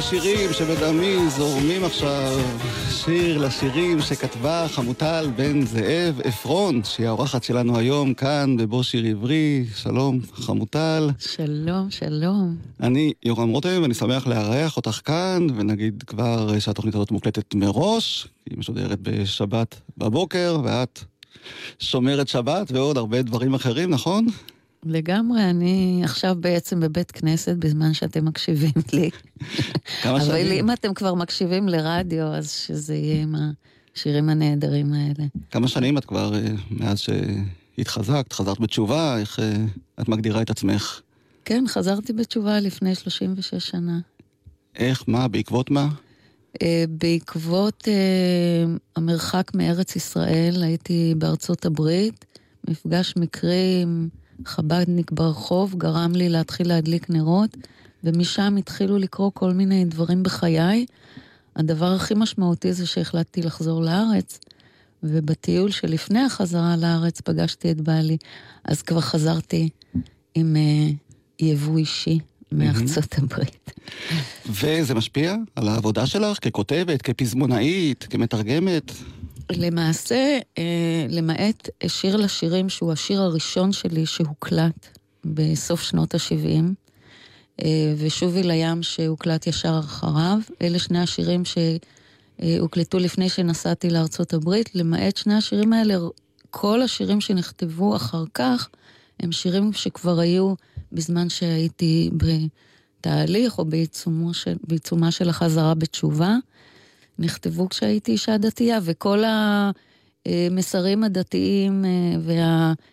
שיר לשירים שבדמי זורמים עכשיו, שיר לשירים שכתבה חמוטל בן זאב עפרון, שהיא האורחת שלנו היום כאן בבוא שיר עברי. שלום, חמוטל. שלום, שלום. אני יורם רותם, ואני שמח לארח אותך כאן, ונגיד כבר שהתוכנית הזאת מוקלטת מראש, היא משודרת בשבת בבוקר, ואת שומרת שבת ועוד הרבה דברים אחרים, נכון? לגמרי, אני עכשיו בעצם בבית כנסת בזמן שאתם מקשיבים לי. כמה אבל שנים? אם אתם כבר מקשיבים לרדיו, אז שזה יהיה עם השירים הנהדרים האלה. כמה שנים את כבר אה, מאז שהתחזקת, חזרת בתשובה, איך אה, את מגדירה את עצמך? כן, חזרתי בתשובה לפני 36 שנה. איך, מה, בעקבות מה? אה, בעקבות המרחק מארץ ישראל, הייתי בארצות הברית, מפגש מקרי עם חב"דניק ברחוב גרם לי להתחיל להדליק נרות, ומשם התחילו לקרות כל מיני דברים בחיי. הדבר הכי משמעותי זה שהחלטתי לחזור לארץ, ובטיול שלפני החזרה לארץ פגשתי את בעלי, אז כבר חזרתי עם uh, יבוא אישי מארצות הברית. וזה משפיע על העבודה שלך ככותבת, כפזמונאית, כמתרגמת? למעשה, אה, למעט שיר לשירים, שהוא השיר הראשון שלי שהוקלט בסוף שנות ה-70, אה, ושובי לים שהוקלט ישר אחריו, אלה שני השירים שהוקלטו לפני שנסעתי לארצות הברית, למעט שני השירים האלה, כל השירים שנכתבו אחר כך, הם שירים שכבר היו בזמן שהייתי בתהליך או בעיצומו של, בעיצומה של החזרה בתשובה. נכתבו כשהייתי אישה דתייה, וכל המסרים הדתיים אה,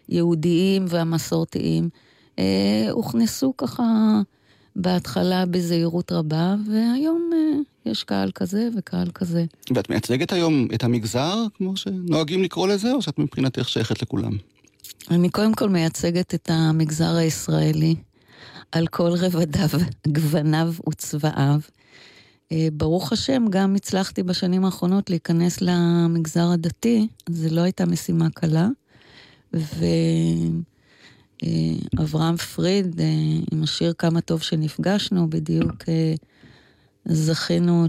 והיהודיים והמסורתיים אה, הוכנסו ככה בהתחלה בזהירות רבה, והיום אה, יש קהל כזה וקהל כזה. ואת מייצגת היום את המגזר, כמו שנוהגים לקרוא לזה, או שאת מבחינתך שייכת לכולם? אני קודם כל מייצגת את המגזר הישראלי על כל רבדיו, גווניו וצבעיו. אה, ברוך השם, גם הצלחתי בשנים האחרונות להיכנס למגזר הדתי, זו לא הייתה משימה קלה. ואברהם פריד, אה, עם השיר כמה טוב שנפגשנו, בדיוק אה, זכינו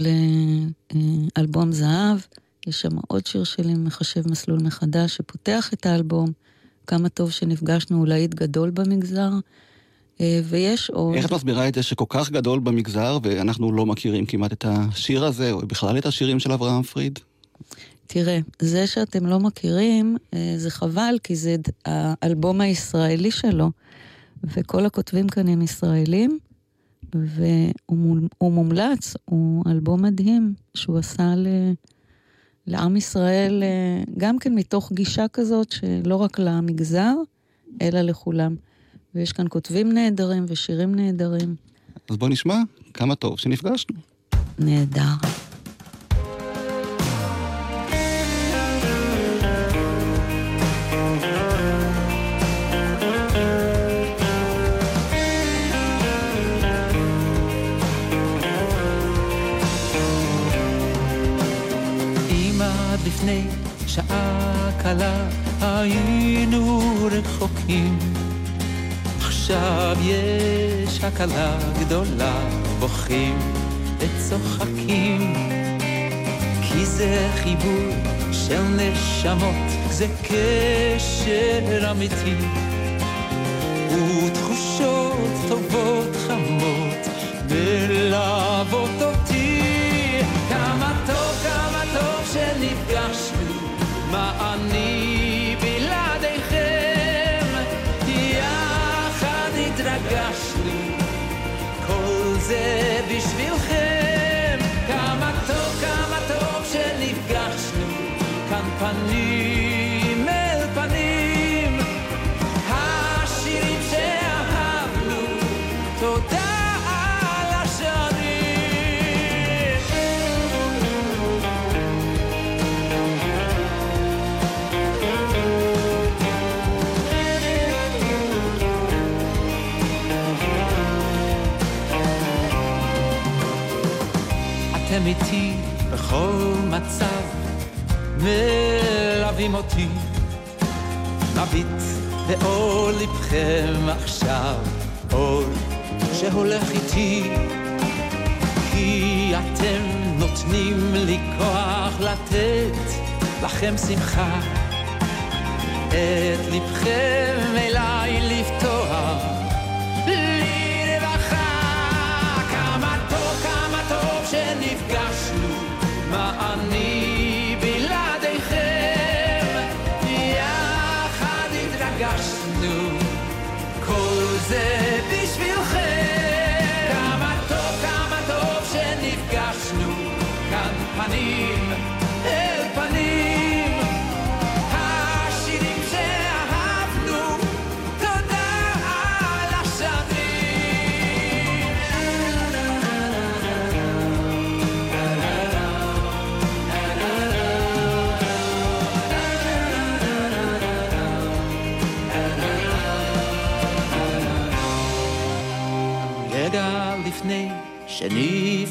לאלבום זהב. יש שם עוד שיר שלי, מחשב מסלול מחדש, שפותח את האלבום. כמה טוב שנפגשנו, להיט גדול במגזר. אה, ויש עוד... איך את מסבירה את זה שכל כך גדול במגזר, ואנחנו לא מכירים כמעט את השיר הזה, או בכלל את השירים של אברהם פריד? תראה, זה שאתם לא מכירים, אה, זה חבל, כי זה האלבום הישראלי שלו, וכל הכותבים כאן הם ישראלים, והוא מומלץ, הוא אלבום מדהים שהוא עשה ל... לעם ישראל, אה, גם כן מתוך גישה כזאת שלא רק למגזר, אלא לכולם. ויש כאן כותבים נהדרים ושירים נהדרים. אז בוא נשמע כמה טוב שנפגשנו. נהדר. לפני שעה קלה היינו רחוקים עכשיו יש הקלה גדולה, בוכים וצוחקים. כי זה חיבור של נשמות, זה קשר אמיתי. ותחושות טובות חמות מלוות אותי. כל בכל מצב, מלווים אותי. מביט באור לבכם עכשיו, אור שהולך איתי. כי אתם נותנים לי כוח לתת לכם שמחה. את לבכם אליי לפתוח.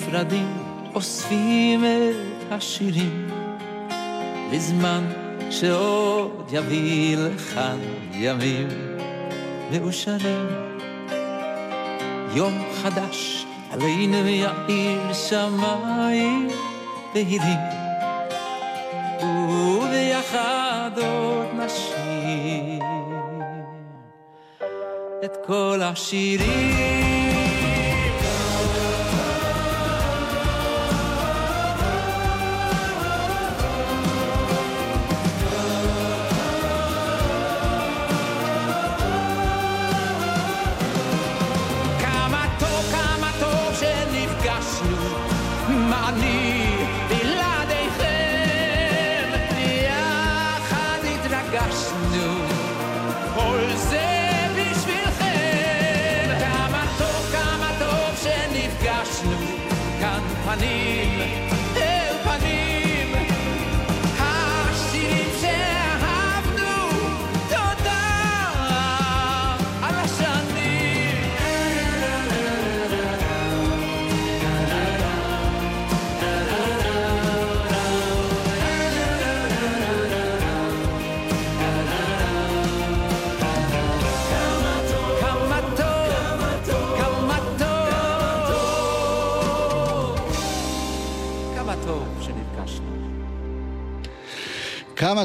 שנפרדים, אוספים את השירים לזמן שעוד יביא לכאן ימים מאושרים. יום חדש עלינו יאיר שמיים בהירים, וביחד עוד נשיר את כל השירים.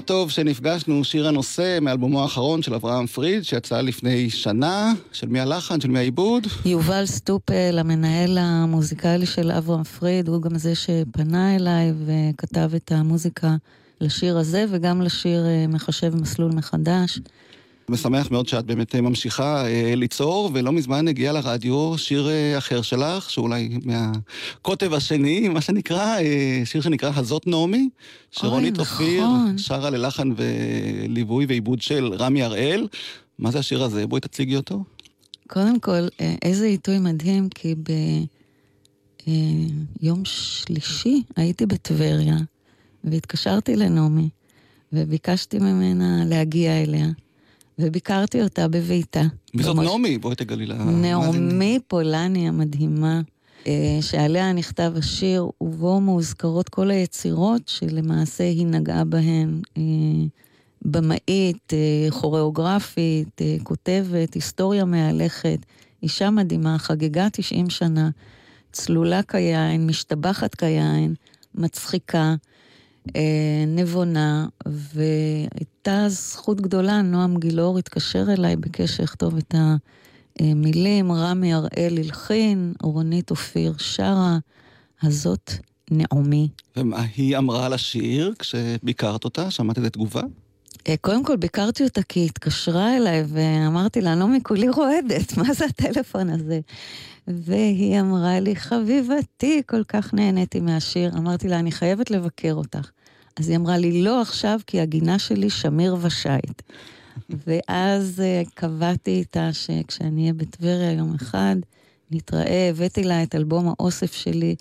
טוב שנפגשנו, שיר הנושא מאלבומו האחרון של אברהם פריד, שיצא לפני שנה. של מי הלחן? של מי העיבוד? יובל סטופל, המנהל המוזיקלי של אברהם פריד, הוא גם זה שפנה אליי וכתב את המוזיקה לשיר הזה, וגם לשיר אה, מחשב מסלול מחדש. משמח מאוד שאת באמת ממשיכה אה, ליצור, ולא מזמן הגיע לרדיו שיר אה, אחר שלך, שאולי מהקוטב השני, מה שנקרא, אה, שיר שנקרא הזאת נעמי, שרונית אופיר נכון. שרה ללחן וליווי ועיבוד של רמי הראל. מה זה השיר הזה? בואי תציגי אותו. קודם כל, אה, איזה עיתוי מדהים, כי ביום שלישי הייתי בטבריה, והתקשרתי לנעמי, וביקשתי ממנה להגיע אליה, וביקרתי אותה בביתה. מי זאת במוש- נעמי? בואי תגלי לה. נעמי פולני המדהימה, אה, שעליה נכתב השיר, ובו מאוזכרות כל היצירות שלמעשה היא נגעה בהן. אה, במאית, אה, כוריאוגרפית, כותבת, היסטוריה מהלכת, אישה מדהימה, חגגה 90 שנה, צלולה כיין, משתבחת כיין, מצחיקה, נבונה, והייתה זכות גדולה, נועם גילאור התקשר אליי, ביקש לכתוב את המילים, רמי הראל הלחין, רונית אופיר שרה, הזאת נעמי. ומה היא אמרה על השיר כשביקרת אותה? שמעת איזה תגובה? אה, קודם כל ביקרתי אותה כי היא התקשרה אליי ואמרתי לה, נעמי, כולי רועדת, מה זה הטלפון הזה? והיא אמרה לי, חביבתי, כל כך נהניתי מהשיר. אמרתי לה, אני חייבת לבקר אותך. אז היא אמרה לי, לא עכשיו, כי הגינה שלי שמיר ושייט. ואז אה, קבעתי איתה שכשאני אהיה בטבריה יום אחד, נתראה, הבאתי לה את אלבום האוסף שלי.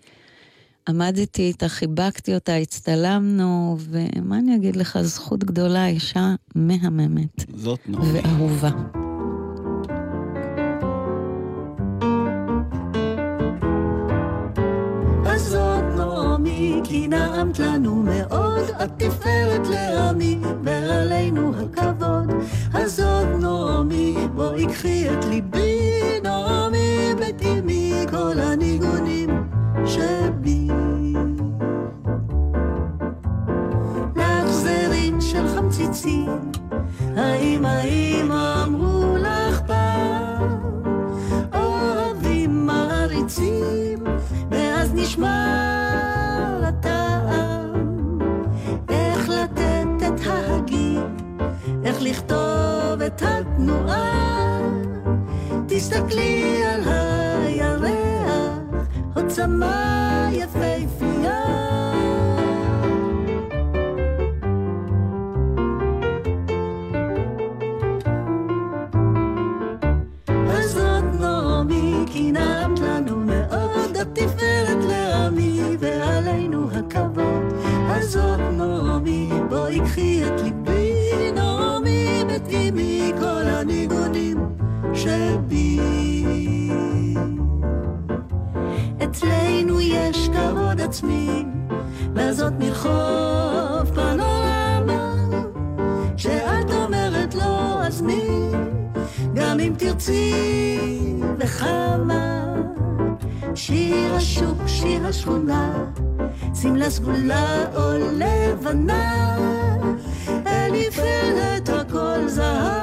עמדתי איתה, חיבקתי אותה, הצטלמנו, ומה אני אגיד לך, זכות גדולה, אישה מהממת זאת נעמי. ואהובה. כי נעמת לנו מאוד, את תפארת לעמי, ועלינו הכבוד. אז נעמי, בואי קחי את ליבי, נעמי, בטעימי כל הניגונים שבי. לך זרים של חמציצים, האם האם התנועה. תסתכלי על הירח, עוצמה יפהפייה. שבי. אצלנו יש כבוד עצמי, וזאת מרחוב פנורמה, שאת אומרת לא, אז מי? גם אם תרצי וכמה. שיר השוק, שיר השכונה, שמלה סגולה או לבנה, אלי הכל זהב.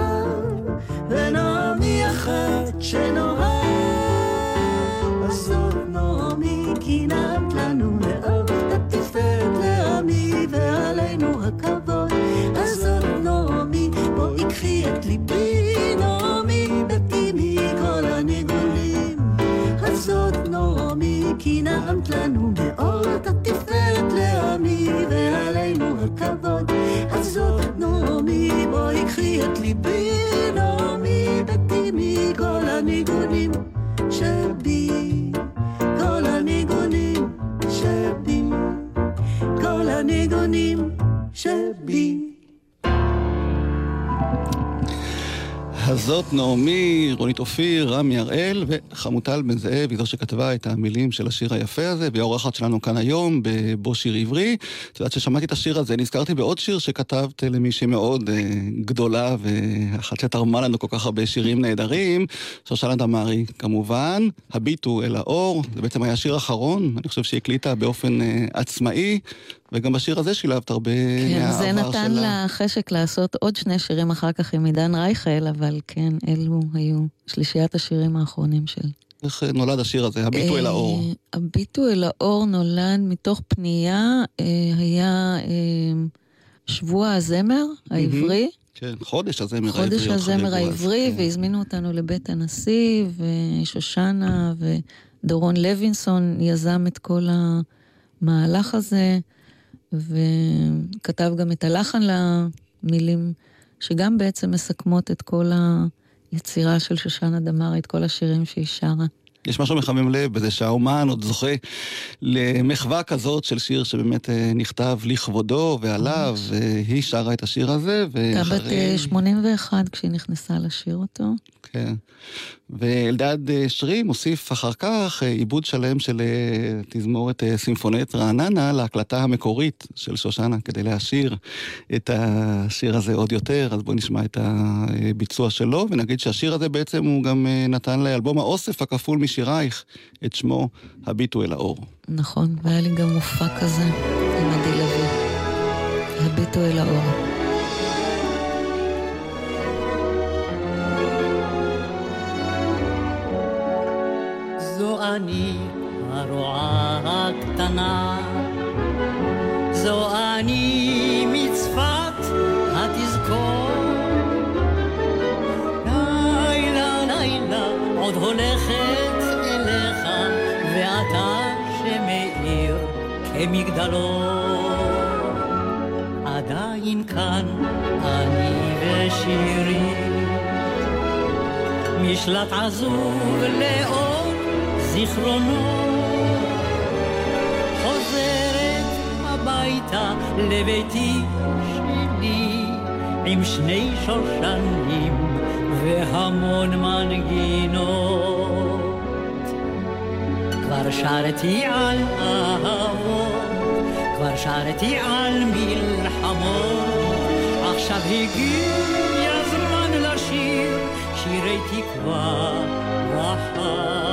נעמת לנו מאוד, התפארת לעמי, ועלינו הכבוד. אז זאת נעמי, בואי קחי את ליבי, נעמי, בתי מכל הניגונים הזאת נעמי, רונית אופיר, רמי הראל וחמוטל בן זאב, היא זו שכתבה את המילים של השיר היפה הזה, והיא האורחת שלנו כאן היום, בבו שיר עברי. את יודעת ששמעתי את השיר הזה, נזכרתי בעוד שיר שכתבת למישהי מאוד אה, גדולה, ואחת שתרמה לנו כל כך הרבה שירים נהדרים, שושנה דמארי, כמובן, הביטו אל האור, זה בעצם היה שיר אחרון, אני חושב שהיא הקליטה באופן אה, עצמאי. וגם בשיר הזה שילבת הרבה כן, מהעבר זה שלה. נתן לה חשק לעשות עוד שני שירים אחר כך עם עידן רייכל, אבל כן, אלו היו שלישיית השירים האחרונים של... איך אה, נולד השיר הזה, הביטו אל האור. אה, הביטו אל האור נולד מתוך פנייה, אה, היה שבוע הזמר העברי, כן, חודש הזמר העברי. חודש הזמר העברי, כן. והזמינו אותנו לבית הנשיא, ושושנה ודורון לוינסון יזם את כל המהלך הזה, וכתב גם את הלחן למילים, שגם בעצם מסכמות את כל היצירה של שושנה דמארי, את כל השירים שהיא שרה. יש משהו מחמם לב בזה שהאומן עוד זוכה למחווה כזאת של שיר שבאמת אה, נכתב לכבודו ועליו, והיא שרה את השיר הזה, הייתה בת ואחרי... אה, 81 כשהיא נכנסה לשיר אותו. כן. ואלדד אה, שרי מוסיף אחר כך אה, עיבוד שלם של אה, תזמורת סימפונית רעננה להקלטה המקורית של שושנה כדי להשאיר את השיר הזה עוד יותר, אז בואו נשמע את הביצוע שלו, ונגיד שהשיר הזה בעצם הוא גם נתן לאלבום האוסף הכפול משירייך את שמו הביטו אל האור. נכון, והיה לי גם מופע כזה עם עדי לוי. הביטו אל האור. אני הרועה הקטנה, זו אני מצפת התזכור. לילה לילה עוד הולכת אליך, ואתה שמאיר כמגדלור. עדיין כאן אני ושירי משלט עזוב לאור זיכרונות. חוזרת הביתה לביתי שלי, עם שני שושנים והמון מנגינות. כבר שרתי על אהבות, כבר שרתי על מלחמות, עכשיו הגיע הזמן לשיר שירי תקווה וחלומות.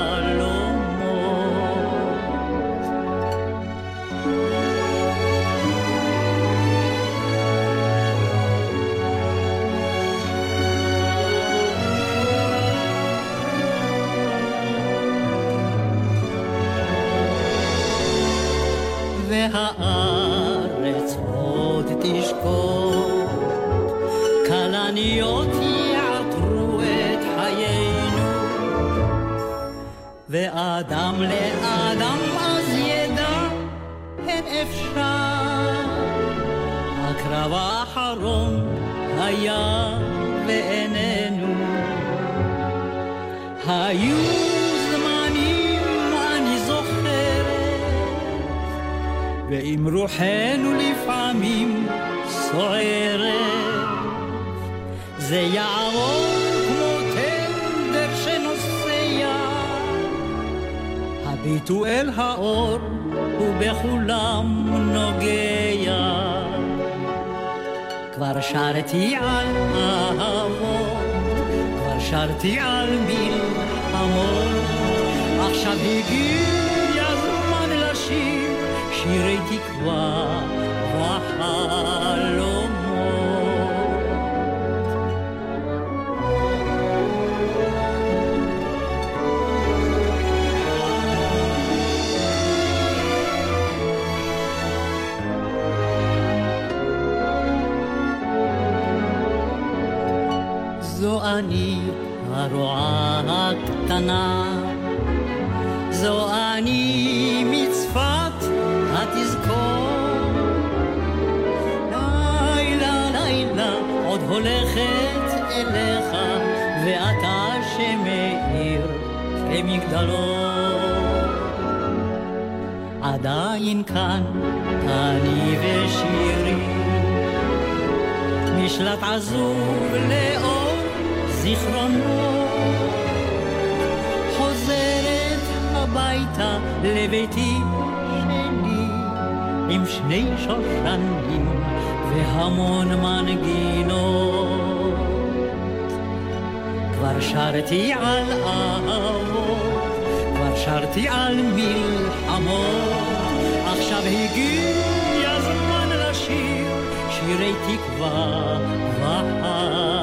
תשקוט, כלניות יעטרו את חיינו, ואדם לאדם אז ידע, אין אפשר. הקרב האחרון היה ואיננו. היו ועם רוחנו לפעמים סוערת. זה יעבור כמו תנדר שנוסע, הביטו אל האור ובכולם נוגע. כבר שרתי על אהבות, כבר שרתי על מלחמות, עכשיו הגיע הזמן לשיר שירי תקווה וחלומות. אני הרועה הקטנה, זו אני מצפת התזכור. לילה לילה עוד הולכת אליך, ואתה שמאיר כמגדלור. עדיין כאן אני ושירי משלט עזוב לאור זיכרונו חוזרת הביתה לביתי שלי עם שני שושנים והמון מנגינות כבר שרתי על אהבות כבר שרתי על מלחמות עכשיו הגיע הזמן לשיר שירי תקווה וחלומות.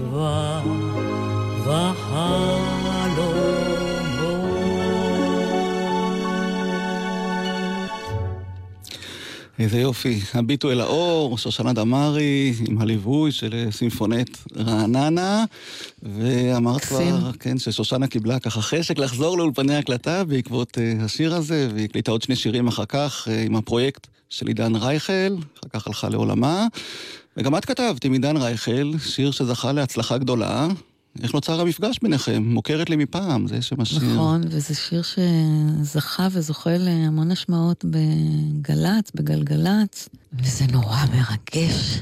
תקווה וחלומות. איזה יופי. הביטו אל האור, שושנה דמארי, עם הליווי של סימפונט רעננה, ואמרת. כבר, כן, ששושנה קיבלה ככה חשק לחזור לאולפני הקלטה בעקבות uh, השיר הזה, והיא הקליטה עוד שני שירים אחר כך uh, עם הפרויקט של עידן רייכל, אחר כך הלכה לעולמה. וגם את כתבת עם עידן רייכל, שיר שזכה להצלחה גדולה. איך נוצר המפגש ביניכם? מוכרת לי מפעם, זה שם השיר. נכון, וזה שיר שזכה וזוכה להמון השמעות בגל"צ, בגלגלצ, וזה נורא מרגש.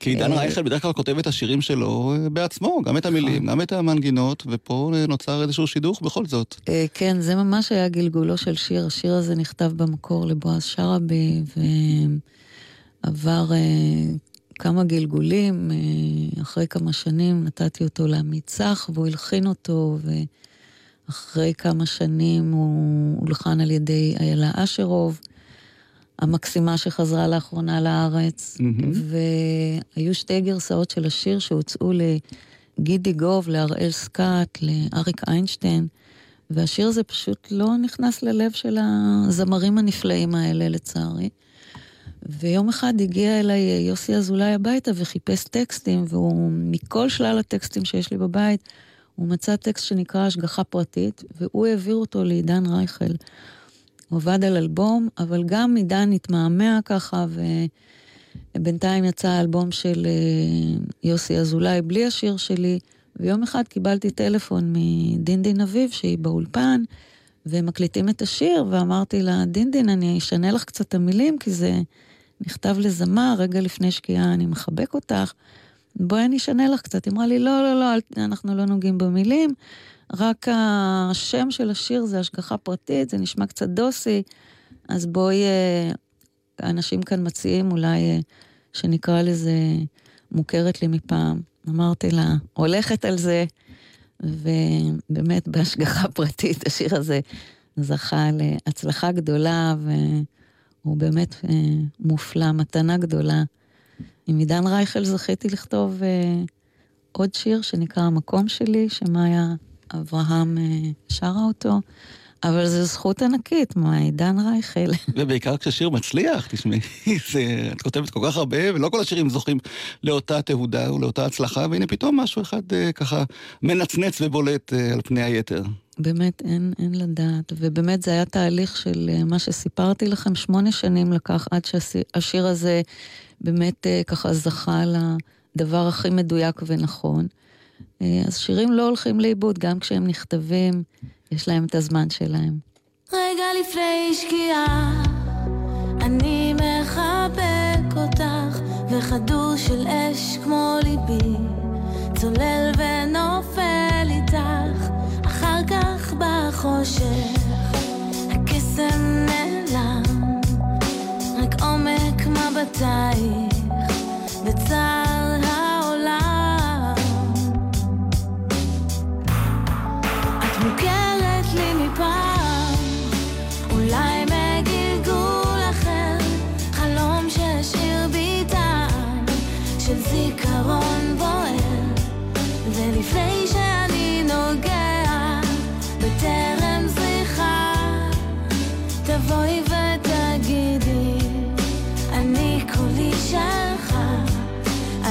כי עידן אה, רייכל בדרך כלל כותב את השירים שלו אה, בעצמו, גם את המילים, גם את המנגינות, ופה אה, נוצר איזשהו שידוך בכל זאת. כן, זה ממש היה גלגולו של שיר. השיר הזה נכתב במקור לבועז שרעבי, ועבר אה, כמה גלגולים. אה, אחרי כמה שנים נתתי אותו לעמית צח, והוא הלחין אותו, ואחרי כמה שנים הוא הולחן על ידי איילה אשרוב, המקסימה שחזרה לאחרונה לארץ. מהמם. והיו שתי גרסאות של השיר שהוצאו לגידי גוב, להראל סקאט, לאריק איינשטיין, והשיר הזה פשוט לא נכנס ללב של הזמרים הנפלאים האלה, לצערי. ויום אחד הגיע אליי יוסי אזולאי הביתה וחיפש טקסטים, והוא, מכל שלל הטקסטים שיש לי בבית, הוא מצא טקסט שנקרא השגחה פרטית, והוא העביר אותו לעידן רייכל. הוא עבד על אלבום, אבל גם עידן התמהמה ככה, ובינתיים יצא האלבום של אה, יוסי אזולאי בלי השיר שלי, ויום אחד קיבלתי טלפון מדינדין אביב, שהיא באולפן, והם מקליטים את השיר, ואמרתי לה, דינדין, אני אשנה לך קצת את המילים, כי זה נכתב לזמר, רגע לפני שקיעה אני מחבק אותך, בואי אני אשנה לך קצת. היא אמרה לי, לא, לא, לא, אנחנו לא נוגעים במילים, רק השם של השיר זה השגחה פרטית, זה נשמע קצת דוסי, אז בואי, אה, אנשים כאן מציעים אולי אה, שנקרא לזה מוכרת לי מפעם. אמרתי לה, הולכת על זה, ובאמת בהשגחה פרטית השיר הזה זכה להצלחה גדולה, והוא באמת אה, מופלא, מתנה גדולה. עם עידן רייכל זכיתי לכתוב אה, עוד שיר שנקרא המקום שלי, שמאיה אברהם אה, שרה אותו, אבל זו זכות ענקית, מה, עידן רייכל. ובעיקר כששיר מצליח, תשמעי, את כותבת כל כך הרבה, ולא כל השירים זוכים לאותה תהודה ולאותה הצלחה, והנה פתאום משהו אחד אה, ככה מנצנץ ובולט אה, על פני היתר. באמת אין, אין לדעת, ובאמת זה היה תהליך של אה, מה שסיפרתי לכם, שמונה שנים לקח עד שהשיר הזה באמת אה, ככה זכה לדבר הכי מדויק ונכון. אה, אז שירים לא הולכים לאיבוד, גם כשהם נכתבים, יש להם את הזמן שלהם. רגע לפני שקיעה, אני מחבק אותך, וכדור של אש כמו ליבי, צולל ונופל איתך, בחושך, הקסם נעלם, רק עומק מבטייך, וצער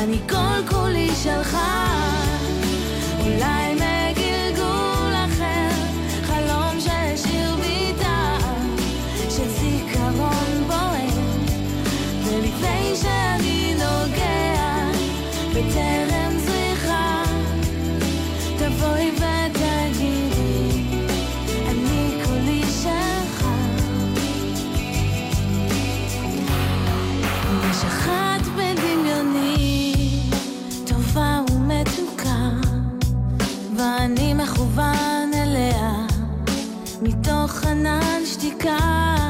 אני כל כולי שלך. מכוון אליה, מתוך ענן שתיקה.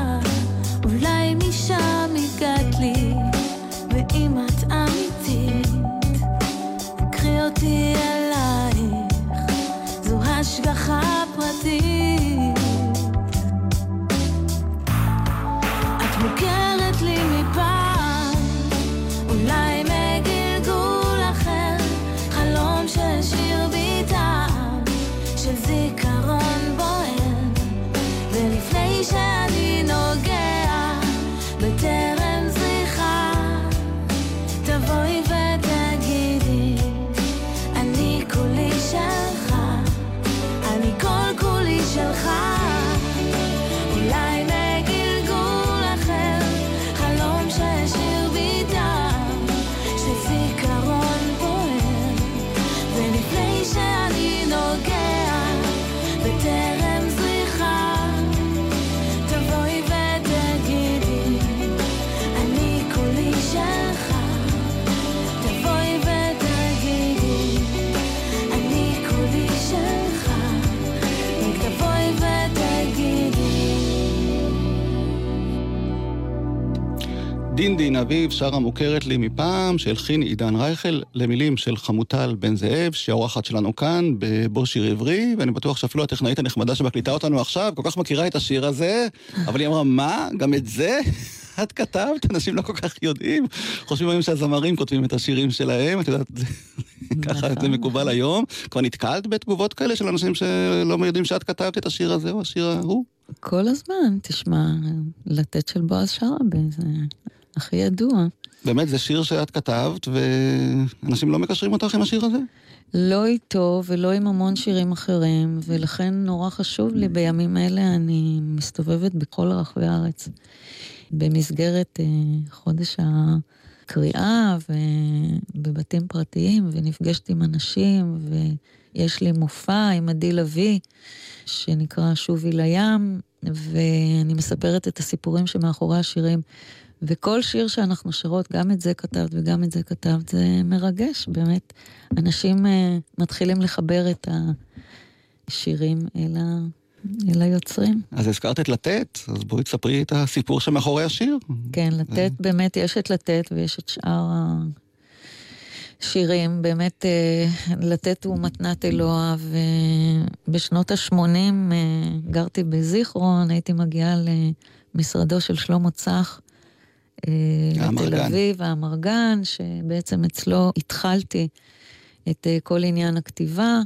דין אביב, שרה מוכרת לי מפעם, שהלחין עידן רייכל, למילים של חמוטל בן זאב, שהיא האורחת שלנו כאן, בבו שיר עברי, ואני בטוח שאפילו הטכנאית הנחמדה שמקליטה אותנו עכשיו, כל כך מכירה את השיר הזה, אבל היא אמרה, מה? גם את זה? את כתבת? אנשים לא כל כך יודעים. חושבים היום שהזמרים כותבים את השירים שלהם, את יודעת, ככה זה מקובל היום. כבר נתקלת בתגובות כאלה של אנשים שלא יודעים שאת כתבת את השיר הזה או השיר ההוא? כל הזמן, תשמע, לתת של בועז שרעבי, זה הכי ידוע. באמת, זה שיר שאת כתבת, ואנשים לא מקשרים אותך עם השיר הזה? לא איתו ולא עם המון שירים אחרים, ולכן נורא חשוב לי בימים אלה, אני מסתובבת בכל רחבי הארץ. במסגרת אה, חודש הקריאה ובבתים פרטיים, ונפגשת עם אנשים, ויש לי מופע עם עדי לביא, שנקרא שובי לים, ואני מספרת את הסיפורים שמאחורי השירים. וכל שיר שאנחנו שרות, גם את זה כתבת וגם את זה כתבת, זה מרגש, באמת. אנשים uh, מתחילים לחבר את השירים אל, ה... אל היוצרים. אז הזכרת את לתת, אז בואי תספרי את הסיפור שמאחורי השיר. כן, לתת, באמת יש את לתת ויש את שאר השירים. באמת, אה, לתת הוא מתנת אלוה, ובשנות ה-80 גרתי בזיכרון, הייתי מגיעה למשרדו של שלמה צח. אה, לתל. אביב, האמרגן, שבעצם אצלו התחלתי את אה, כל עניין הכתיבה.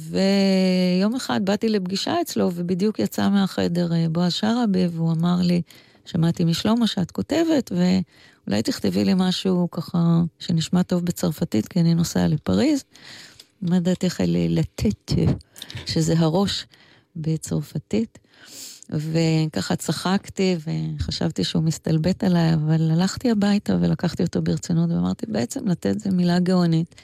ויום אחד באתי לפגישה אצלו, ובדיוק יצא מהחדר אה, בועז שרעבי, והוא אמר לי, שמעתי משלמה שאת כותבת, ואולי תכתבי לי משהו ככה שנשמע טוב בצרפתית, כי אני נוסעה לפריז. מה דעתך על לתת, שזה הראש בצרפתית. וככה צחקתי וחשבתי שהוא מסתלבט עליי, אבל הלכתי הביתה ולקחתי אותו ברצינות ואמרתי, בעצם לתת זה מילה גאונית.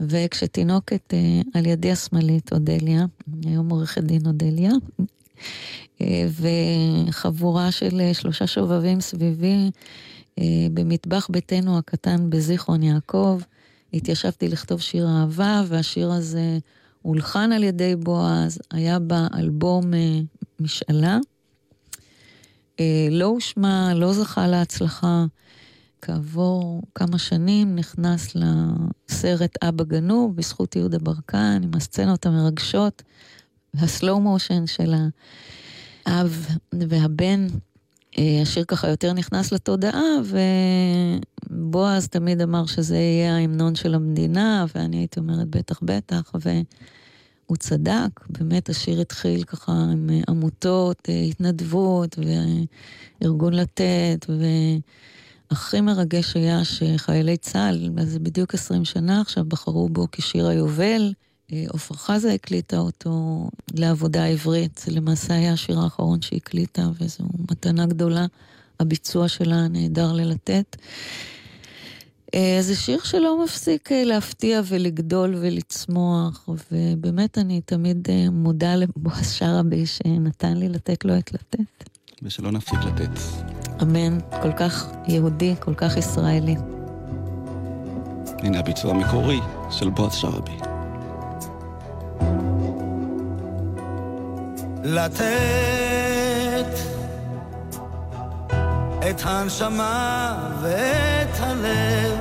וכשתינוקת אה, על ידי השמאלית, אודליה, היום עורכת דין אודליה, אה, וחבורה של אה, שלושה שובבים סביבי במטבח ביתנו הקטן בזיכרון יעקב. התיישבתי לכתוב שיר אהבה, והשיר הזה הולחן על ידי בועז, היה באלבום משאלה. אה, לא הושמע, לא זכה להצלחה. כעבור כמה שנים נכנס לסרט אבא גנוב בזכות יהודה ברקן, עם הסצנות המרגשות והסלואו מושן של האב והבן. אה, השיר ככה יותר נכנס לתודעה, ובועז תמיד אמר שזה יהיה ההמנון של המדינה, ואני הייתי אומרת בטח בטח, והוא צדק, באמת השיר התחיל ככה עם אה, עמותות, אה, התנדבות, וארגון לתת, והכי מרגש היה שחיילי צה"ל, זה בדיוק 20 שנה עכשיו, בחרו בו כשיר היובל. אה, עפרה חזה הקליטה אותו לעבודה עברית, זה למעשה היה השיר האחרון שהיא הקליטה, וזו מתנה גדולה. הביצוע שלה נהדר ללתת. אה, זה שיר שלא מפסיק אה, להפתיע ולגדול ולצמוח, ובאמת אני תמיד מודה לבועז שרעבי שנתן לי לתת לו את לתת. ושלא נפסיק לתת. אמן, כל כך יהודי, כל כך ישראלי. הנה הביצוע המקורי של בועז שרעבי. לתת את הנשמה ואת הלב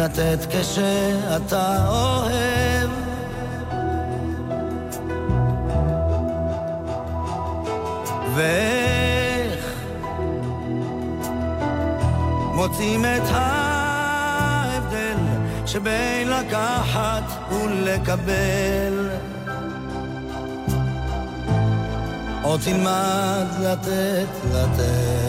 לתת. כשאתה אוהב. ואיך מוצאים את ההבדל שבין לקחת ולקבל? עוד תלמד לתת, לתת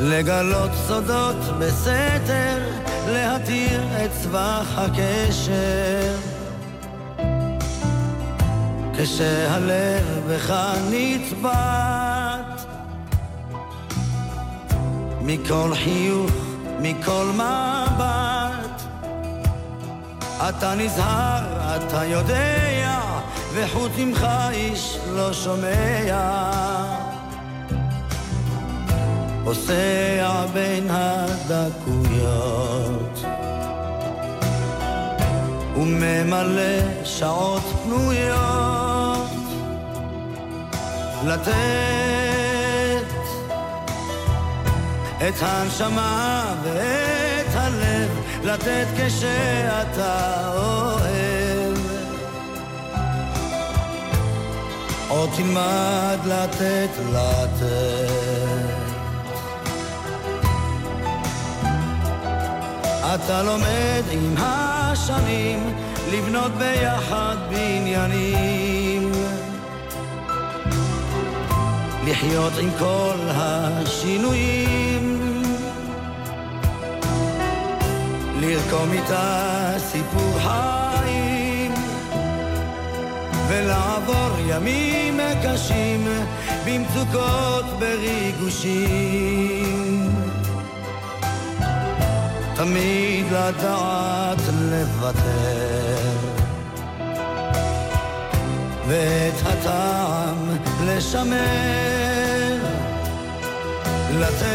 לגלות סודות בסתר, להתיר את סבך הקשר. כשהלב בך נצבט מכל חיוך, מכל מבט אתה נזהר, אתה יודע, וחוץ ממך איש לא שומע פוסע בין הדקויות. וממלא שעות פנויות. לתת את הנשמה ואת הלב לתת כשאתה אוהב. עוד תלמד לתת לתת אתה לומד עם השנים לבנות ביחד בניינים. לחיות עם כל השינויים. לרקום איתה סיפור חיים. ולעבור ימים קשים במצוקות בריגושים תמיד לדעת לוותר. ואת הטעם לשמר לתת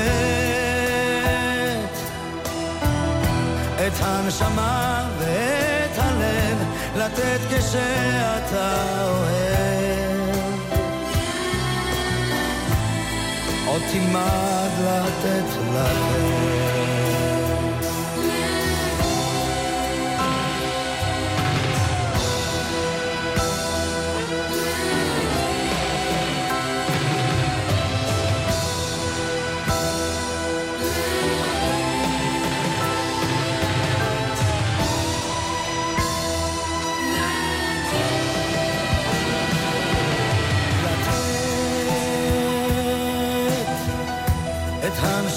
את הנשמה ואת הלב לתת כשאתה אוהב. עוד תלמד לתת לתת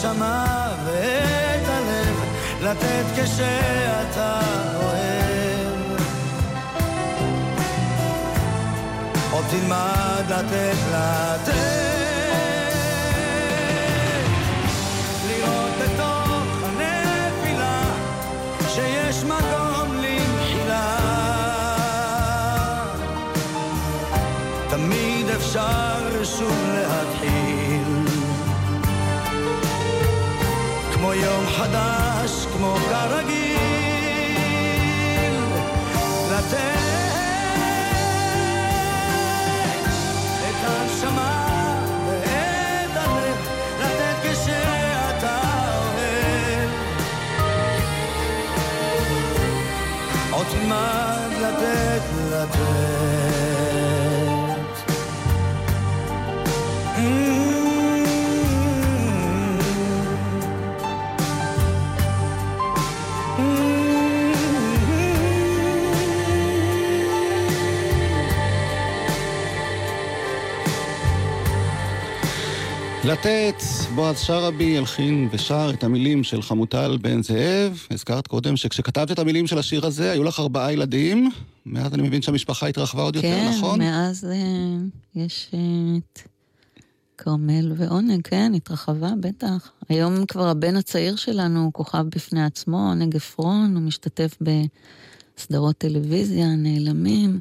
הנשמה ואת הלב לתת כשאתה אוהב עוד תלמד לתת לתת. חדש, כמו כרגיל, לתת את הנשמה לתת, בועז שרעבי הלחין ושר את המילים של חמוטל בן זאב. הזכרת קודם שכשכתבת את המילים של השיר הזה, היו לך ארבעה ילדים. מאז אני מבין שהמשפחה התרחבה עוד יותר, כן, נכון? מאז אה, יש אה, את כרמל ועונג, כן, התרחבה, בטח. היום כבר הבן הצעיר שלנו הוא כוכב בפני עצמו, עונג עפרון, הוא משתתף בסדרות טלוויזיה, נעלמים.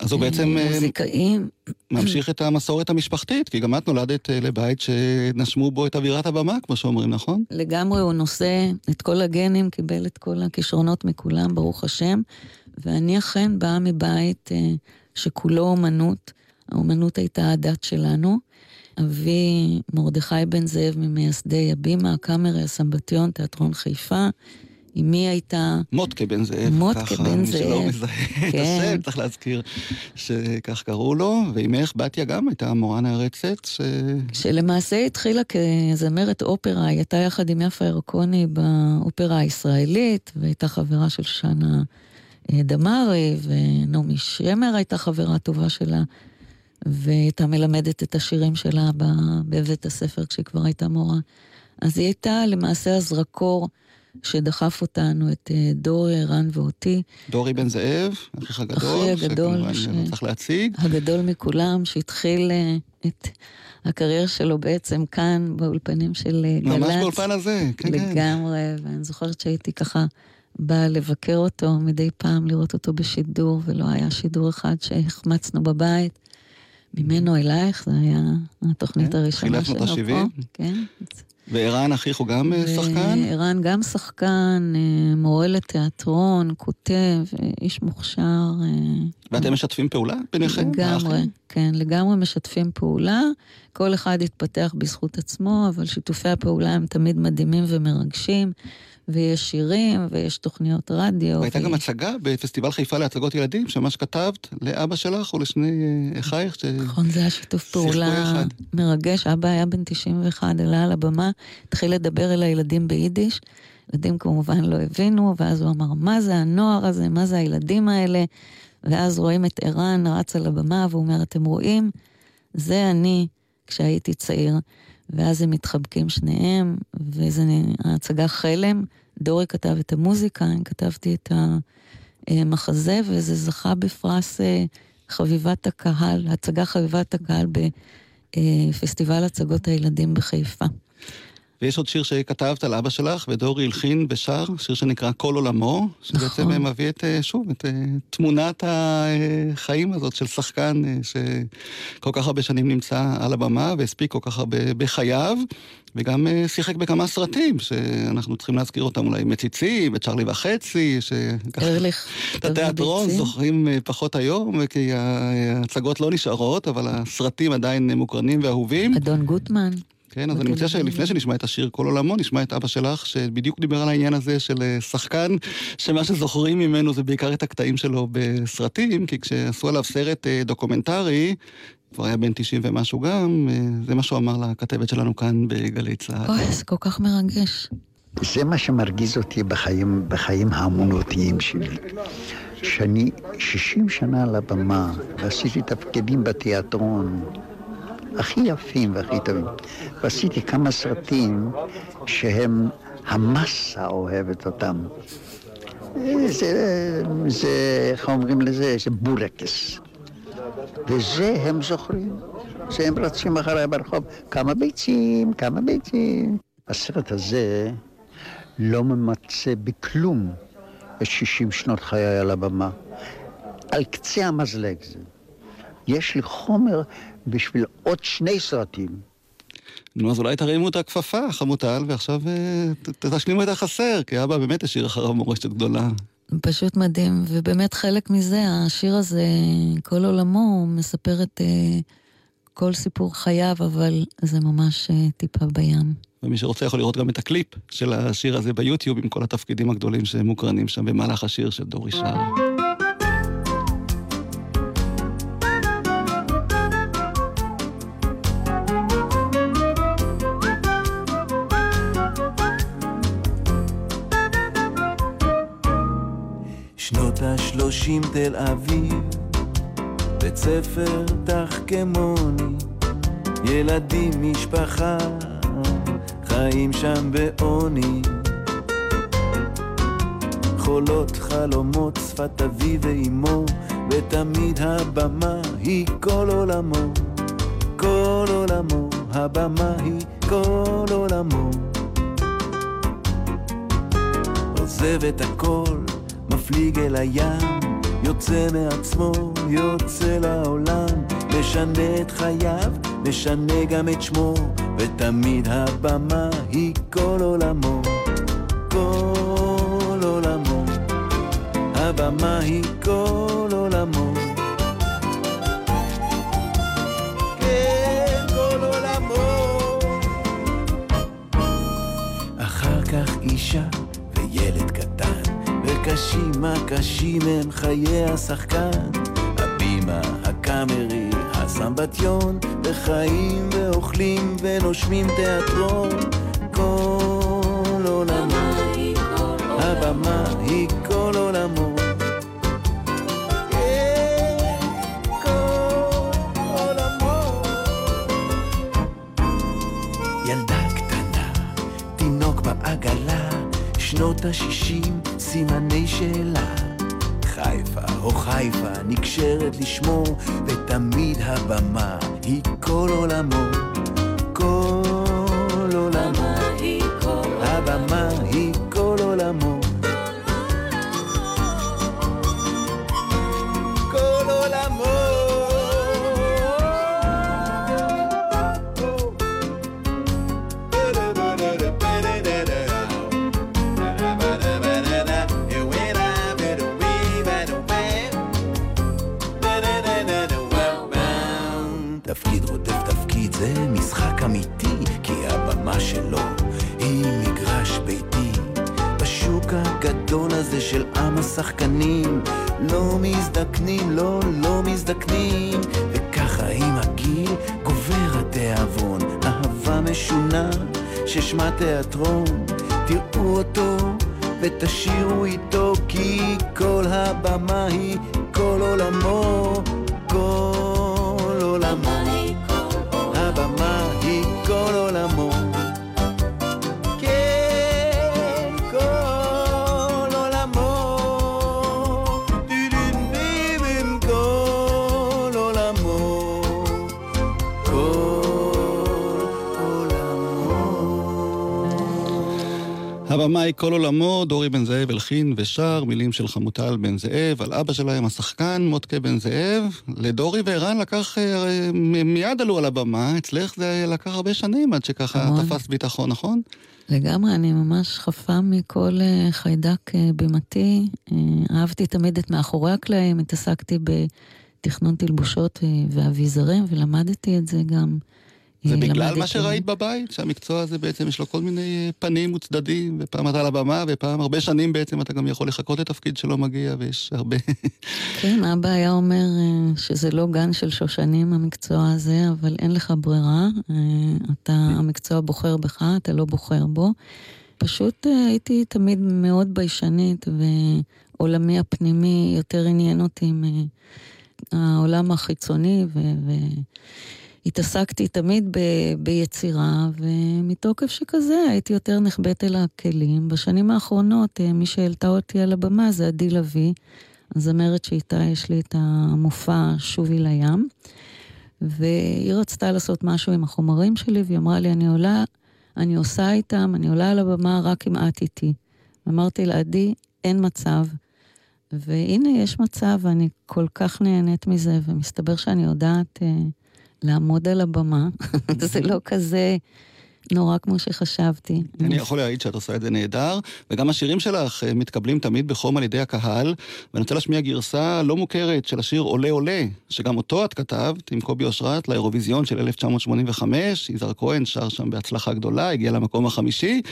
אז הוא בעצם אה, מוזיקאים. ממשיך את המסורת המשפחתית, כי גם את נולדת אה, לבית שנשמו בו את אווירת הבמה, כמו שאומרים, נכון? לגמרי הוא נושא את כל הגנים, קיבל את כל הכישרונות מכולם, ברוך השם. ואני אכן באה מבית אה, שכולו אומנות. האומנות הייתה הדת שלנו. אבי מרדכי בן זאב ממייסדי הבימה, הקאמרי, הסמבטיון, תיאטרון חיפה. אמי הייתה... מוטקה בן זאב. מוטקה ככה, בן מי שלא זאב, מזהה את כן. השם, צריך להזכיר שכך קראו לו. ואימך, בתיה גם, הייתה מורה נערצת, ש... שלמעשה התחילה כזמרת אופרה, היא הייתה יחד עם יפה ירקוני באופרה הישראלית, והייתה חברה של שנה אה, דמארי, ונעמי שמר הייתה חברה טובה שלה, והייתה מלמדת את השירים שלה בבית הספר כשהיא כבר הייתה מורה. אז היא הייתה למעשה הזרקור שדחף אותנו, את אה, דורי, ערן ואותי, דורי בן זאב, אחיך הגדול. אחי הגדול, שכמובן ש- לא צריך להציג. הגדול מכולם, שהתחיל אה, את הקריירה שלו בעצם כאן, באולפנים של אה, גל"צ. ממש באולפן הזה, כן, כן. לגמרי, ואני זוכרת שהייתי ככה באה לבקר אותו מדי פעם, לראות אותו בשידור, ולא היה שידור אחד שהחמצנו בבית. ממנו אלייך, זו היה התוכנית כן, הראשונה שלו פה. ה-שבעים. כן. וערן אחיך הוא גם אה, שחקן? וערן גם שחקן, אה, מורה לתיאטרון, כותב, אה, איש מוכשר. ואתם משתפים פעולה ביניכם? לגמרי, האחים? כן, לגמרי משתפים פעולה. כל אחד התפתח בזכות עצמו, אבל שיתופי הפעולה הם תמיד מדהימים ומרגשים. ויש שירים, ויש תוכניות רדיו. והייתה גם ויש- הצגה בפסטיבל חיפה להצגות ילדים, שממש כתבת לאבא שלך ולשני אה, אחייך, ש... נכון, זה היה שיתוף פעולה. מרגש. אבא היה בן 91, עלה על הבמה, התחיל לדבר אל הילדים ביידיש. ילדים כמובן לא הבינו, ואז הוא אמר, מה זה הנוער הזה? מה זה הילדים האלה? ואז רואים את ערן רץ על הבמה, והוא אומר, אתם רואים? זה אני כשהייתי צעיר. ואז הם מתחבקים שניהם, וזה ההצגה חלם. דורי כתב את המוזיקה, אני כתבתי את המחזה, וזה זכה בפרס אה, חביבת הקהל, הצגה חביבת הקהל בפסטיבל הצגות הילדים בחיפה. ויש עוד שיר שכתבת על אבא שלך, ודורי הלחין ושר, שיר שנקרא כל עולמו, שבעצם נכון. מביא את, אה, שוב, את אה, תמונת החיים הזאת של שחקן אה, שכל כך הרבה שנים נמצא על הבמה והספיק כל כך הרבה בחייו, וגם שיחק בכמה סרטים, שאנחנו צריכים להזכיר אותם אולי מציצים, וצ'רלי וחצי, שככה... ארליך, את התיאטרון. זוכרים פחות היום, כי ההצגות לא נשארות, אבל הסרטים עדיין מוקרנים ואהובים. אדון גוטמן. כן, אז אני מציע שלפני שנשמע את השיר כל עולמו, נשמע את אבא שלך, שבדיוק דיבר על העניין הזה של אה, שחקן, שמה שזוכרים ממנו זה בעיקר את הקטעים שלו בסרטים, כי כשעשו עליו סרט אה, דוקומנטרי, כבר היה בן 90 ומשהו גם, אה, זה מה שהוא אמר לכתבת שלנו כאן בגלי צה"ל. אוי, זה כל כך מרגש. זה מה שמרגיז אותי בחיים, בחיים האמונותיים שלי. שאני 60 שנה על הבמה, ועשיתי תפקידים בתיאטרון, הכי יפים והכי טובים. ועשיתי כמה סרטים שהם, המסה אוהבת אותם. זה, זה, איך אומרים לזה? זה בורקס. וזה הם זוכרים. זה הם רצים אחריי ברחוב, כמה ביצים, כמה ביצים. הסרט הזה לא ממצה בכלום את 60 שנות חיי על הבמה. על קצה המזלג זה. יש לי חומר בשביל עוד שני סרטים. נו, אז אולי תרימו את הכפפה, חמוטל, ועכשיו אה, תשלימו את החסר, כי אבא באמת השאיר אחריו מורשת גדולה. פשוט מדהים, ובאמת חלק מזה, השיר הזה, כל עולמו, מספר את אה, כל סיפור חייו, אבל זה ממש אה, טיפה בים. ומי שרוצה יכול לראות גם את הקליפ של השיר הזה ביוטיוב, עם כל התפקידים הגדולים שמוקרנים שם במהלך השיר של דורי שר. שנות השלושים תל אביב, בית ספר תחכמוני, ילדים, משפחה, חיים שם בעוני. חולות חלומות, שפת אבי ואימו, ותמיד הבמה היא כל עולמו. כל עולמו, הבמה היא כל עולמו. עוזב את הכל, מפליג אל הים, יוצא מעצמו, יוצא לעולם, משנה את חייו, משנה גם את שמו, ותמיד הבמה היא כל עולמו, כל עולמו, הבמה היא כל עולמו. קטן, וקשים הקשים הם חיי השחקן. הבימה, הקאמרי, הסמבטיון, וחיים ואוכלים ונושמים תיאטרון. נקשרת לשמו, ותמיד הבמה היא כל עולמו, דורי בן זאב הלחין ושר, מילים של חמוטל בן זאב, על אבא שלהם השחקן, מוטקה בן זאב. לדורי וערן לקח, אה, מיד עלו על הבמה, אצלך זה לקח הרבה שנים עד שככה המון. תפס ביטחון, נכון? לגמרי, אני ממש חפה מכל אה, חיידק אה, בימתי. אה, אהבתי תמיד את מאחורי הקלעים, התעסקתי בתכנון תלבושות ואביזרים, ולמדתי את זה גם. זה בגלל מה שראית בבית, שהמקצוע הזה בעצם יש לו כל מיני אה, פנים וצדדים, ופעם אתה על הבמה, ופעם הרבה שנים בעצם אתה גם יכול לחכות לתפקיד שלא מגיע, ויש הרבה... כן, אבא היה אומר אה, שזה לא גן של שושנים המקצוע הזה, אבל אין לך ברירה. אה, אתה, המקצוע בוחר בך, אתה לא בוחר בו. פשוט הייתי תמיד מאוד ביישנית, ועולמי הפנימי יותר עניין אותי מהעולם החיצוני, ו... ו... התעסקתי תמיד ב, ביצירה, ומתוקף שכזה הייתי יותר נחבאת אל הכלים. בשנים האחרונות, אה, מי שהעלתה אותי על הבמה זה עדי לביא, הזמרת שאיתה יש לי את המופע שובי לים. והיא רצתה לעשות משהו עם החומרים שלי, והיא אמרה לי, אני עולה, אני עושה איתם, אני עולה על הבמה רק אם את איתי. אמרתי לה, עדי, אין מצב. והנה, יש מצב, ואני כל כך נהנית מזה, ומסתבר שאני יודעת אה, לעמוד על הבמה. זה לא כזה נורא כמו שחשבתי. אני יכול להעיד שאת עושה את זה נהדר, וגם השירים שלך אה, מתקבלים תמיד בחום על ידי הקהל, ואני רוצה להשמיע גרסה לא מוכרת של השיר עולה עולה, שגם אותו את כתבת עם קובי אושרת לאירוויזיון של 1985, יזהר כהן שר שם בהצלחה גדולה, הגיע למקום החמישי,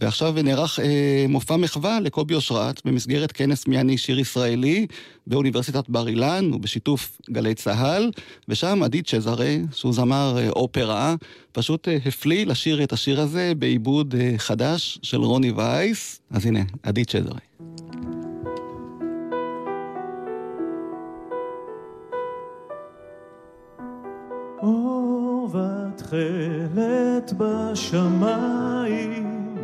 ועכשיו נערך אה, מופע מחווה לקובי אושרת במסגרת כנס מי אני שיר ישראלי באוניברסיטת בר אילן ובשיתוף גלי צה"ל, ושם עדי צ'זרה, שהוא זמר אה, אופרה, פשוט אה, הפליא לשיר את השיר הזה בעיבוד אה, חדש של רוני וייס. אז הנה, עדי צ'זרה. אור ותכלת בשמיים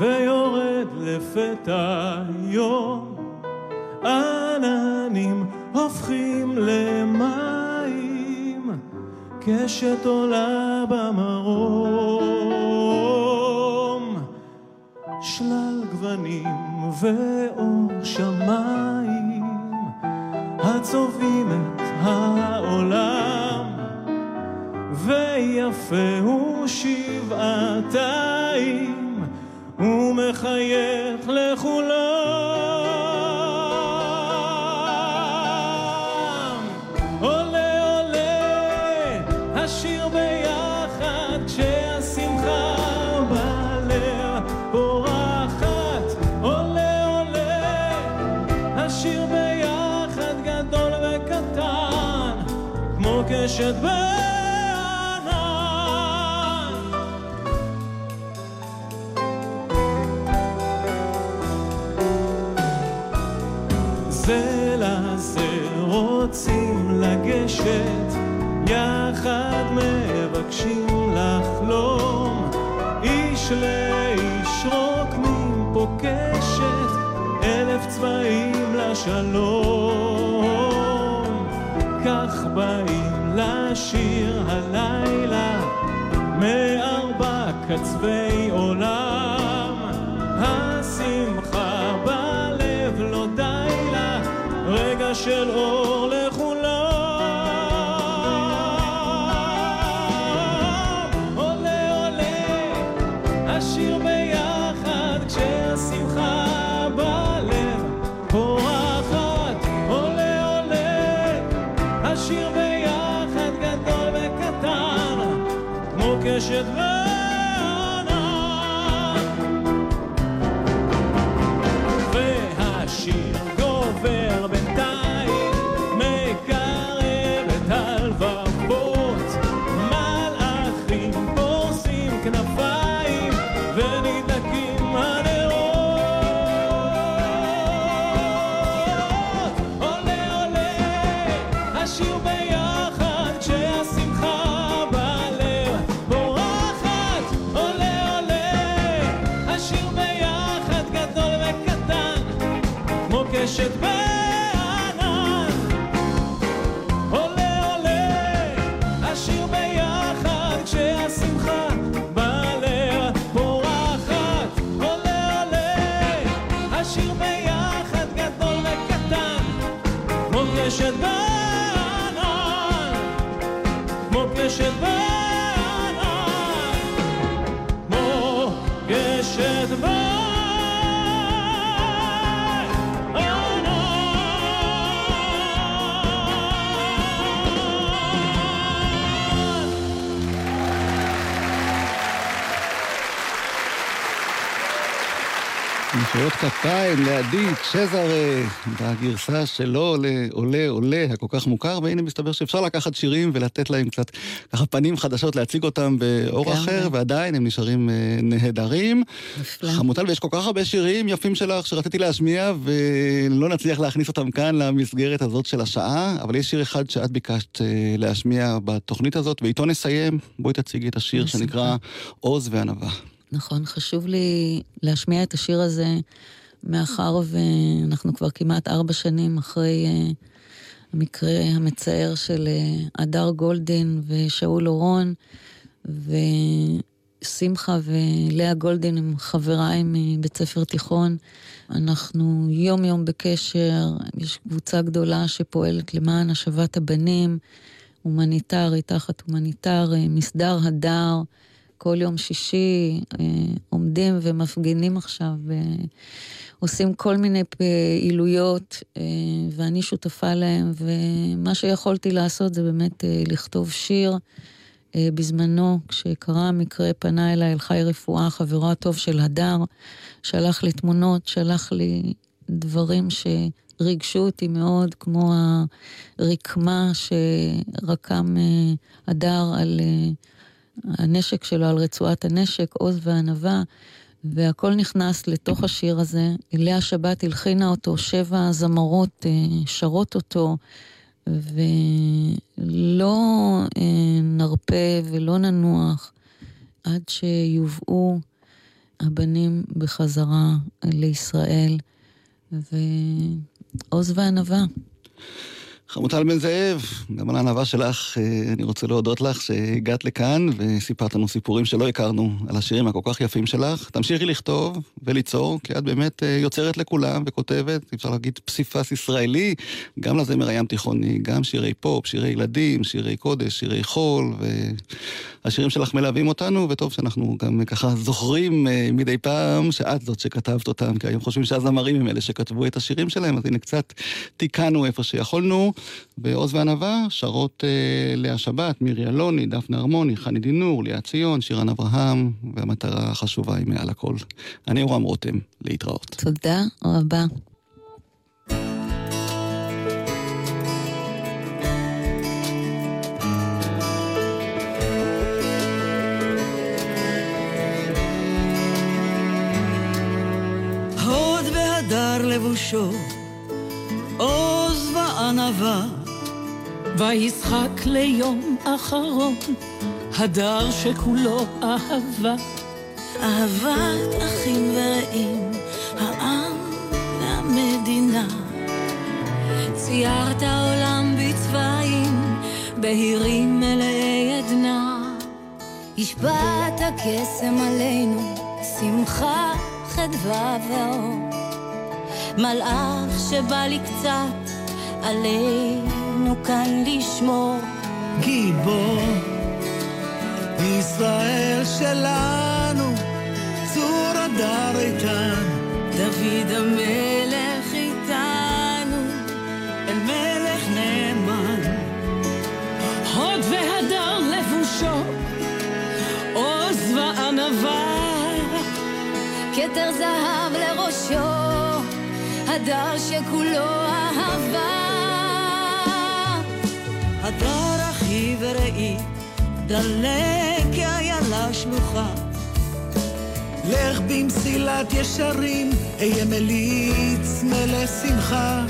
ויורד לפתע יום עננים הופכים למים קשת עולה במרום. שלל גוונים ואור שמיים הצובעים את העולם. ויפה הוא שבעתיים ומחייך לכולם לשלום. כך באים לשיר הלילה, מארבע קצווי עולם. השמחה בלב לא די לה, רגע של אור כמו קשת צ'זרה, בגרסה שלו לעולה עולה הכל כך מוכר, והנה מסתבר שאפשר לקחת שירים ולתת להם קצת ככה פנים חדשות, להציג אותם באור. אחר, ועדיין הם נשארים אה, נהדרים. נפלא. חמוטל, ויש כל כך הרבה שירים יפים שלך שרציתי להשמיע, ולא נצליח להכניס אותם כאן למסגרת הזאת של השעה, אבל יש שיר אחד שאת ביקשת אה, להשמיע בתוכנית הזאת, ואיתו נסיים. בואי תציגי את השיר שנקרא עוז וענווה. נכון, חשוב לי להשמיע את השיר הזה מאחר ואנחנו כבר כמעט ארבע שנים אחרי אה, המקרה המצער של אה, הדר גולדין ושאול אורון, ושמחה ולאה גולדין הם חבריי מבית ספר תיכון. אנחנו יום יום בקשר, יש קבוצה גדולה שפועלת למען השבת הבנים, הומניטרי, תחת הומניטרי, מסדר הדר. כל יום שישי אה, עומדים ומפגינים עכשיו, אה, עושים כל מיני פעילויות, אה, ואני שותפה להם, ומה שיכולתי לעשות זה באמת אה, לכתוב שיר. אה, בזמנו, כשקרה המקרה, פנה אליי אל חי רפואה, חברו הטוב של הדר, שלח לי תמונות, שלח לי דברים שריגשו אותי מאוד, כמו הרקמה שרקם אה, הדר על אה, הנשק שלו, על רצועת הנשק, עוז וענווה. והכל נכנס לתוך השיר הזה. לאה שבת הלחינה אותו, שבע זמרות אה, שרות אותו, ולא אה, נרפה ולא ננוח עד שיובאו הבנים בחזרה לישראל, ועוז וענווה. חמוטל בן זאב, גם על הענווה שלך, אה, אני רוצה להודות לך שהגעת לכאן וסיפרת לנו סיפורים שלא הכרנו על השירים הכל כך יפים שלך. תמשיכי לכתוב וליצור, כי את באמת אה, יוצרת לכולם וכותבת, אפשר להגיד פסיפס ישראלי, גם לזמר הים תיכוני, גם שירי פופ, שירי ילדים, שירי קודש, שירי חול, והשירים שלך מלווים אותנו, וטוב שאנחנו גם ככה זוכרים אה, מדי פעם שאת זאת שכתבת אותם, כי היום חושבים שהזמרים הם אלה שכתבו את השירים שלהם, אז הנה קצת תיקנו איפה שיכולנו. ועוז וענווה שרות אה, לאה שבת, מירי אלוני, דפנה הרמוני, חני דינור, לאה ציון, שירן אברהם, והמטרה החשובה היא מעל הכל. אני אורם רותם, להתראות. תודה רבה. לבושו, עוז וענווה, וישחק ליום אחרון, הדר שכולו אהבה. אהבת אחים ורעים, העם והמדינה. ציירת עולם בצבעים, בהירים מלאי עדנה. השפעת קסם עלינו, שמחה, חדווה ואור. מלאך שבא לי קצת, עלינו כאן לשמור. גיבור, ישראל שלנו, צור הדר איתן, דוד המלך איתנו, אל מלך נאמן. הוד והדר לבושו, עוז וענווה. כתר זהב לראשו, הדר שכולו אהבה. אחי ורעי, דלק כאיילה שלוחה. לך במסילת ישרים, אהיה מליץ מלא שמחה.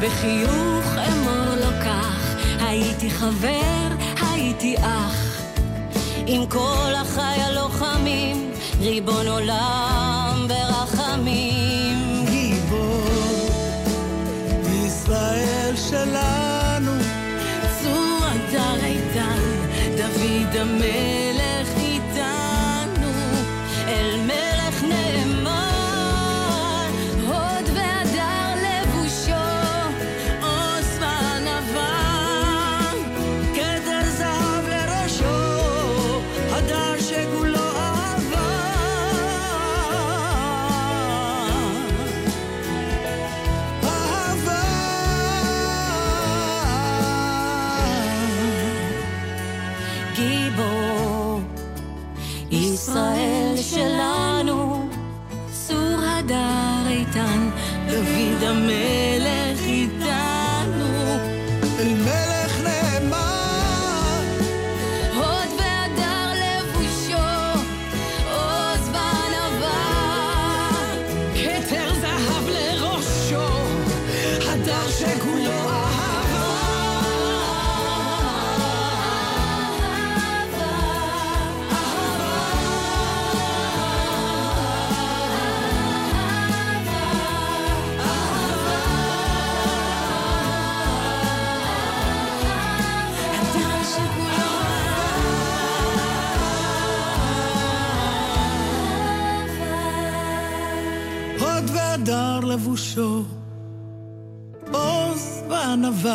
בחיוך אמור לו כך, הייתי חבר, הייתי אח. עם כל אחיי הלוחמים, ריבון עולם ברחמים. גיבור, ישראל שלנו, דוד המלך עוז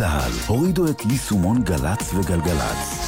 צה"ל. הורידו את יישומון גל"צ וגלגלצ.